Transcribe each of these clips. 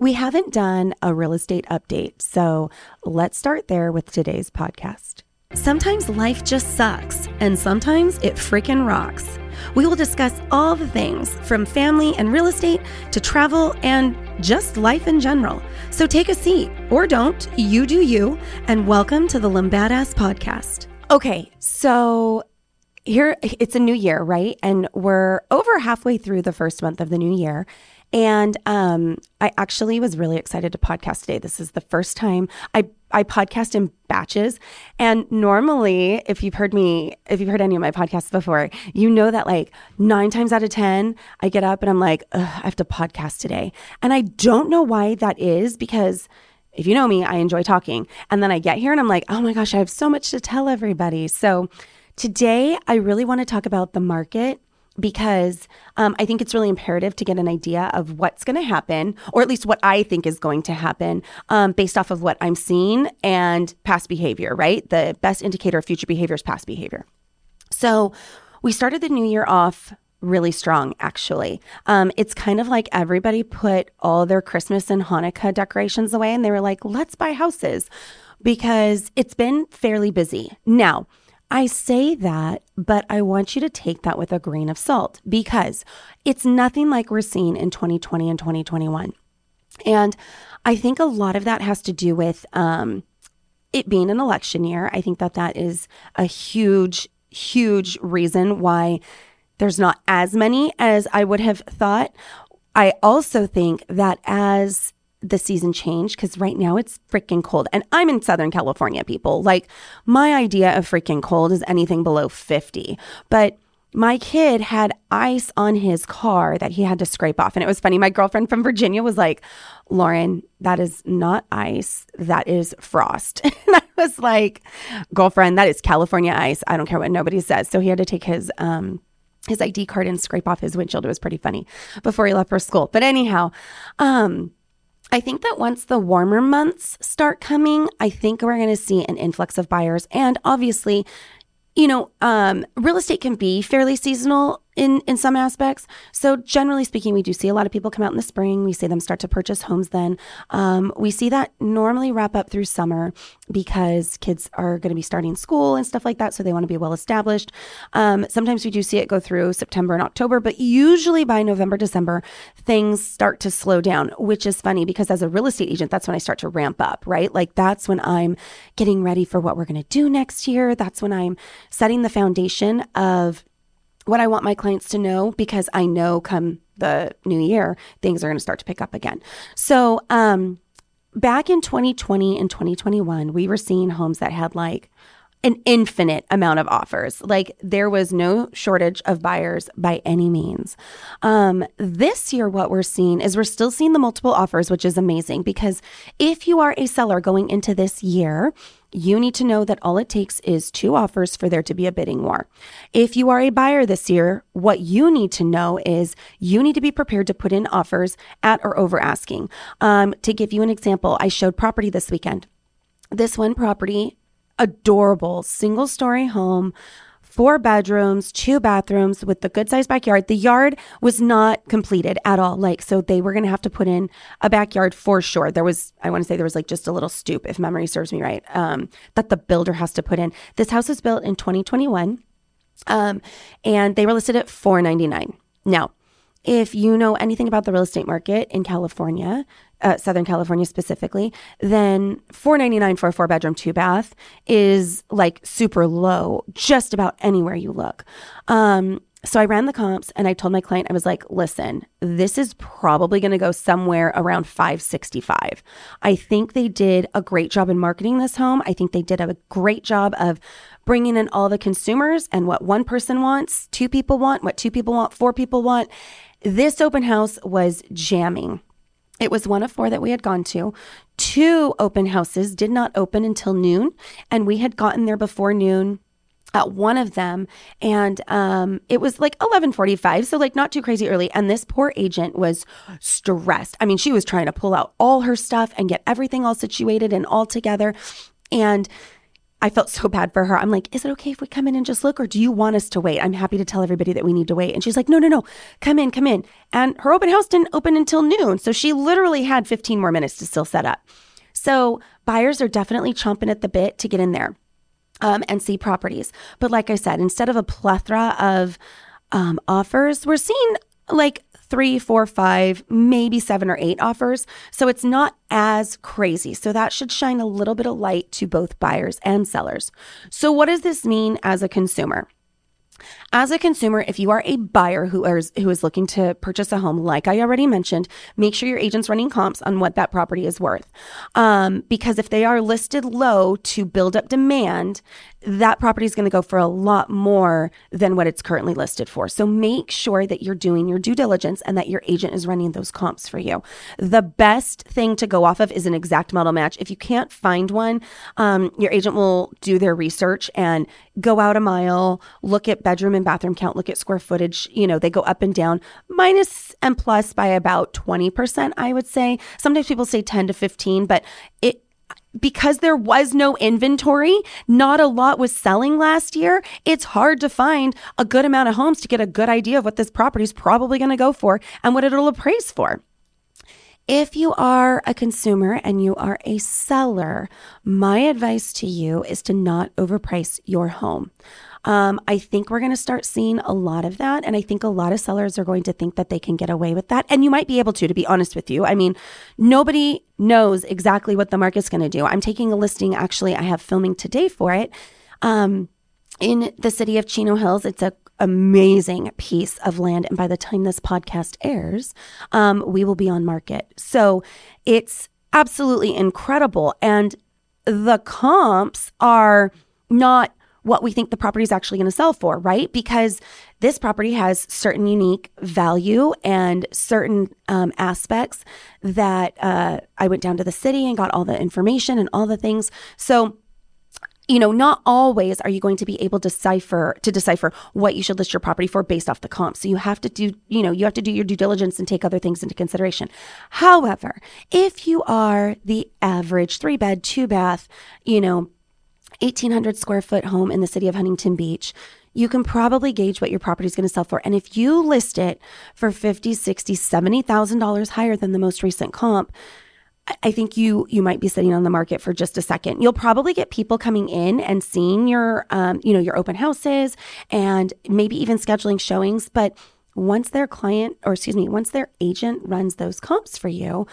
We haven't done a real estate update, so let's start there with today's podcast. Sometimes life just sucks, and sometimes it freaking rocks. We will discuss all the things from family and real estate to travel and just life in general. So take a seat, or don't, you do you, and welcome to the Lumbattis podcast. Okay, so here it's a new year, right? And we're over halfway through the first month of the new year. And um, I actually was really excited to podcast today. This is the first time I, I podcast in batches. And normally, if you've heard me, if you've heard any of my podcasts before, you know that like nine times out of 10, I get up and I'm like, I have to podcast today. And I don't know why that is because if you know me, I enjoy talking. And then I get here and I'm like, oh my gosh, I have so much to tell everybody. So today, I really want to talk about the market because um, I think it's really imperative to get an idea of what's going to happen, or at least what I think is going to happen um, based off of what I'm seeing and past behavior, right? The best indicator of future behavior is past behavior. So we started the new year off really strong, actually. Um, it's kind of like everybody put all their Christmas and Hanukkah decorations away and they were like, let's buy houses because it's been fairly busy. Now, I say that, but I want you to take that with a grain of salt because it's nothing like we're seeing in 2020 and 2021. And I think a lot of that has to do with um, it being an election year. I think that that is a huge, huge reason why there's not as many as I would have thought. I also think that as the season change because right now it's freaking cold. And I'm in Southern California, people. Like, my idea of freaking cold is anything below 50. But my kid had ice on his car that he had to scrape off. And it was funny. My girlfriend from Virginia was like, Lauren, that is not ice. That is frost. and I was like, girlfriend, that is California ice. I don't care what nobody says. So he had to take his, um, his ID card and scrape off his windshield. It was pretty funny before he left for school. But anyhow, um, I think that once the warmer months start coming, I think we're going to see an influx of buyers. And obviously, you know, um, real estate can be fairly seasonal in in some aspects. So generally speaking, we do see a lot of people come out in the spring. We see them start to purchase homes. Then um, we see that normally wrap up through summer because kids are going to be starting school and stuff like that. So they want to be well established. Um, sometimes we do see it go through September and October, but usually by November, December, things start to slow down. Which is funny because as a real estate agent, that's when I start to ramp up. Right, like that's when I'm getting ready for what we're going to do next year. That's when I'm setting the foundation of what I want my clients to know because I know come the new year, things are going to start to pick up again. So, um, back in 2020 and 2021, we were seeing homes that had like an infinite amount of offers. Like there was no shortage of buyers by any means. Um, this year, what we're seeing is we're still seeing the multiple offers, which is amazing because if you are a seller going into this year, you need to know that all it takes is two offers for there to be a bidding war. If you are a buyer this year, what you need to know is you need to be prepared to put in offers at or over asking. Um, to give you an example, I showed property this weekend. This one property, adorable single story home four bedrooms, two bathrooms with the good sized backyard. The yard was not completed at all. Like, so they were going to have to put in a backyard for sure. There was, I want to say there was like just a little stoop, if memory serves me right, um, that the builder has to put in. This house was built in 2021. Um, and they were listed at 499. Now, if you know anything about the real estate market in California, uh, Southern California specifically, then 499 for a four bedroom, two bath is like super low just about anywhere you look. Um, so I ran the comps and I told my client, I was like, listen, this is probably going to go somewhere around 565. I think they did a great job in marketing this home. I think they did a great job of bringing in all the consumers and what one person wants, two people want, what two people want, four people want. This open house was jamming. It was one of four that we had gone to. Two open houses did not open until noon, and we had gotten there before noon at one of them and um, it was like 11:45 so like not too crazy early and this poor agent was stressed. I mean she was trying to pull out all her stuff and get everything all situated and all together and I felt so bad for her. I'm like, is it okay if we come in and just look, or do you want us to wait? I'm happy to tell everybody that we need to wait. And she's like, no, no, no, come in, come in. And her open house didn't open until noon. So she literally had 15 more minutes to still set up. So buyers are definitely chomping at the bit to get in there um, and see properties. But like I said, instead of a plethora of um, offers, we're seeing like three, four, five, maybe seven or eight offers. So it's not as crazy. So that should shine a little bit of light to both buyers and sellers. So, what does this mean as a consumer? As a consumer, if you are a buyer who is who is looking to purchase a home, like I already mentioned, make sure your agent's running comps on what that property is worth. Um, because if they are listed low to build up demand, that property is going to go for a lot more than what it's currently listed for. So make sure that you're doing your due diligence and that your agent is running those comps for you. The best thing to go off of is an exact model match. If you can't find one, um, your agent will do their research and go out a mile, look at bedroom and bathroom count, look at square footage. You know, they go up and down, minus and plus by about 20%, I would say. Sometimes people say 10 to 15, but it, because there was no inventory, not a lot was selling last year. It's hard to find a good amount of homes to get a good idea of what this property is probably going to go for and what it'll appraise for. If you are a consumer and you are a seller, my advice to you is to not overprice your home. Um, I think we're going to start seeing a lot of that. And I think a lot of sellers are going to think that they can get away with that. And you might be able to, to be honest with you. I mean, nobody knows exactly what the market's going to do. I'm taking a listing, actually, I have filming today for it. Um, in the city of Chino Hills, it's a amazing piece of land. And by the time this podcast airs, um, we will be on market. So it's absolutely incredible. And the comps are not what we think the property is actually going to sell for, right? Because this property has certain unique value and certain um, aspects that uh, I went down to the city and got all the information and all the things. So, you know, not always are you going to be able to decipher to decipher what you should list your property for based off the comp. So you have to do, you know, you have to do your due diligence and take other things into consideration. However, if you are the average three bed, two bath, you know, 1800 square foot home in the city of Huntington Beach, you can probably gauge what your property is going to sell for. And if you list it for 50, 60, $70,000 higher than the most recent comp, I think you you might be sitting on the market for just a second. You'll probably get people coming in and seeing your um, you know your open houses and maybe even scheduling showings. But once their client or excuse me, once their agent runs those comps for you,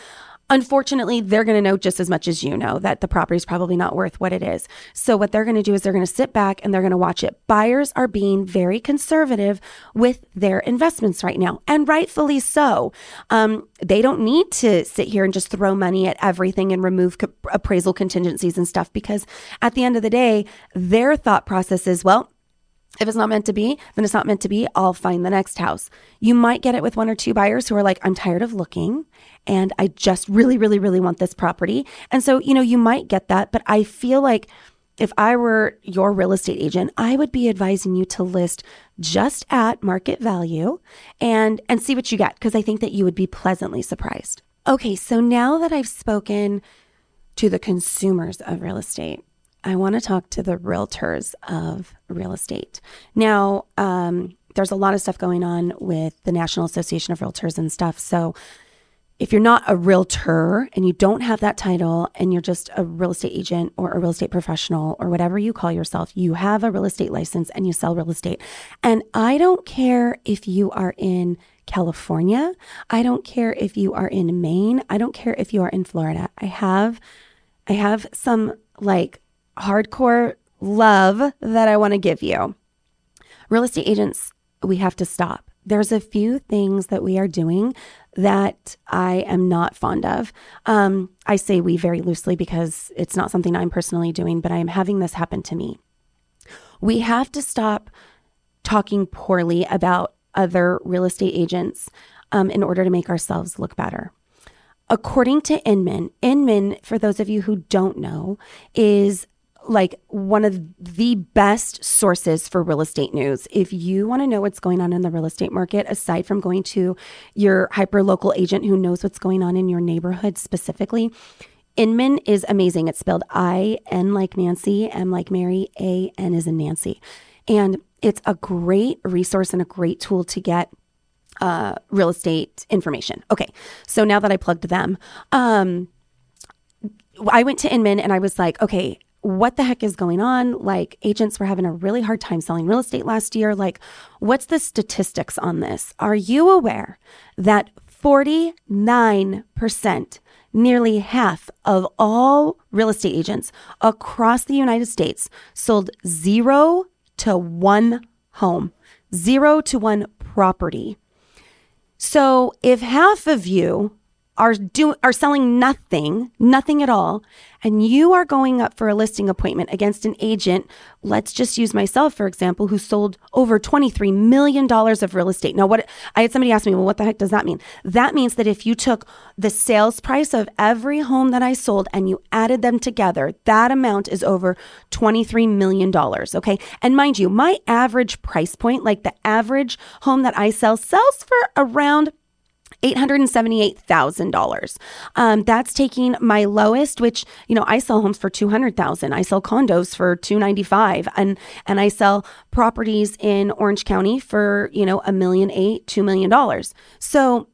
Unfortunately, they're going to know just as much as you know that the property is probably not worth what it is. So, what they're going to do is they're going to sit back and they're going to watch it. Buyers are being very conservative with their investments right now, and rightfully so. Um, they don't need to sit here and just throw money at everything and remove co- appraisal contingencies and stuff because at the end of the day, their thought process is well, if it's not meant to be, then it's not meant to be. I'll find the next house. You might get it with one or two buyers who are like, I'm tired of looking and I just really, really, really want this property. And so, you know, you might get that, but I feel like if I were your real estate agent, I would be advising you to list just at market value and and see what you get because I think that you would be pleasantly surprised. Okay, so now that I've spoken to the consumers of real estate, I want to talk to the realtors of real estate. Now, um, there's a lot of stuff going on with the National Association of Realtors and stuff. So, if you're not a realtor and you don't have that title and you're just a real estate agent or a real estate professional or whatever you call yourself, you have a real estate license and you sell real estate. And I don't care if you are in California. I don't care if you are in Maine. I don't care if you are in Florida. I have I have some like hardcore love that I want to give you. Real estate agents, we have to stop. There's a few things that we are doing that I am not fond of. Um, I say we very loosely because it's not something I'm personally doing, but I am having this happen to me. We have to stop talking poorly about other real estate agents um, in order to make ourselves look better. According to Inman, Inman, for those of you who don't know, is like one of the best sources for real estate news. If you want to know what's going on in the real estate market, aside from going to your hyper local agent who knows what's going on in your neighborhood specifically, Inman is amazing. It's spelled I N like Nancy, M like Mary, A N is in Nancy. And it's a great resource and a great tool to get uh, real estate information. Okay, so now that I plugged them, um, I went to Inman and I was like, okay, what the heck is going on? Like, agents were having a really hard time selling real estate last year. Like, what's the statistics on this? Are you aware that 49%, nearly half of all real estate agents across the United States sold zero to one home, zero to one property? So if half of you are do are selling nothing, nothing at all, and you are going up for a listing appointment against an agent, let's just use myself for example, who sold over 23 million dollars of real estate. Now what I had somebody ask me, well what the heck does that mean? That means that if you took the sales price of every home that I sold and you added them together, that amount is over 23 million dollars, okay? And mind you, my average price point, like the average home that I sell sells for around $878,000. Um, that's taking my lowest, which, you know, I sell homes for 200,000. I sell condos for 295 and, and I sell properties in Orange County for, you know, a million eight, $2 million. So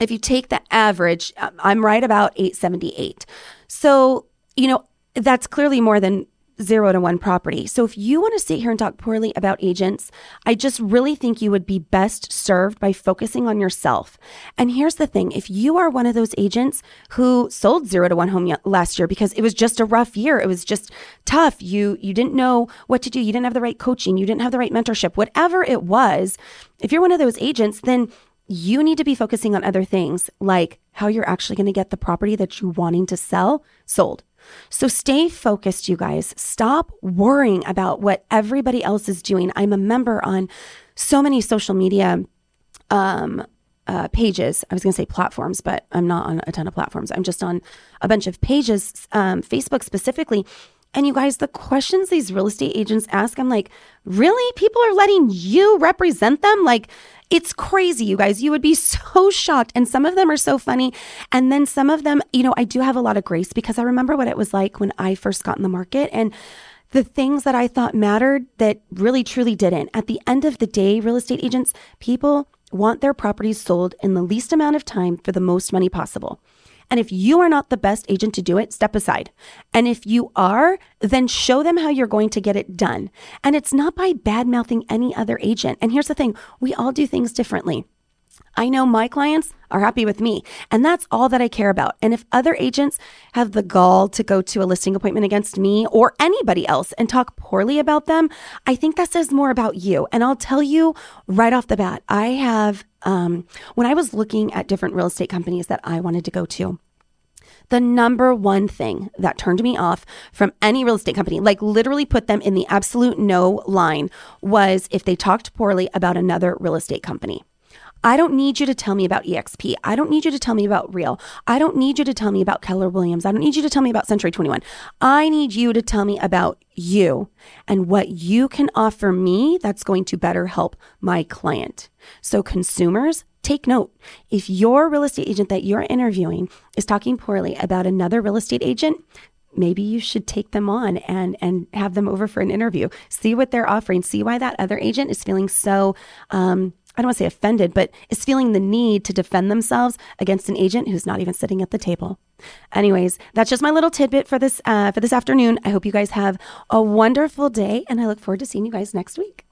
if you take the average, uh, I'm right about 878. So, you know, that's clearly more than zero to one property. So if you want to sit here and talk poorly about agents, I just really think you would be best served by focusing on yourself. And here's the thing if you are one of those agents who sold zero to one home last year because it was just a rough year, it was just tough, you, you didn't know what to do, you didn't have the right coaching, you didn't have the right mentorship, whatever it was, if you're one of those agents, then you need to be focusing on other things like how you're actually going to get the property that you're wanting to sell sold. So stay focused, you guys. Stop worrying about what everybody else is doing. I'm a member on so many social media um, uh, pages. I was going to say platforms, but I'm not on a ton of platforms. I'm just on a bunch of pages, um, Facebook specifically. And you guys, the questions these real estate agents ask, I'm like, really? People are letting you represent them? Like, it's crazy, you guys. You would be so shocked. And some of them are so funny. And then some of them, you know, I do have a lot of grace because I remember what it was like when I first got in the market and the things that I thought mattered that really truly didn't. At the end of the day, real estate agents, people want their properties sold in the least amount of time for the most money possible. And if you are not the best agent to do it, step aside. And if you are, then show them how you're going to get it done. And it's not by bad mouthing any other agent. And here's the thing we all do things differently. I know my clients are happy with me, and that's all that I care about. And if other agents have the gall to go to a listing appointment against me or anybody else and talk poorly about them, I think that says more about you. And I'll tell you right off the bat, I have, um, when I was looking at different real estate companies that I wanted to go to, the number one thing that turned me off from any real estate company, like literally put them in the absolute no line, was if they talked poorly about another real estate company. I don't need you to tell me about EXP. I don't need you to tell me about Real. I don't need you to tell me about Keller Williams. I don't need you to tell me about Century 21. I need you to tell me about you and what you can offer me that's going to better help my client. So, consumers, take note. If your real estate agent that you're interviewing is talking poorly about another real estate agent, maybe you should take them on and and have them over for an interview. See what they're offering. See why that other agent is feeling so um, I don't want to say offended, but is feeling the need to defend themselves against an agent who's not even sitting at the table. Anyways, that's just my little tidbit for this uh, for this afternoon. I hope you guys have a wonderful day, and I look forward to seeing you guys next week.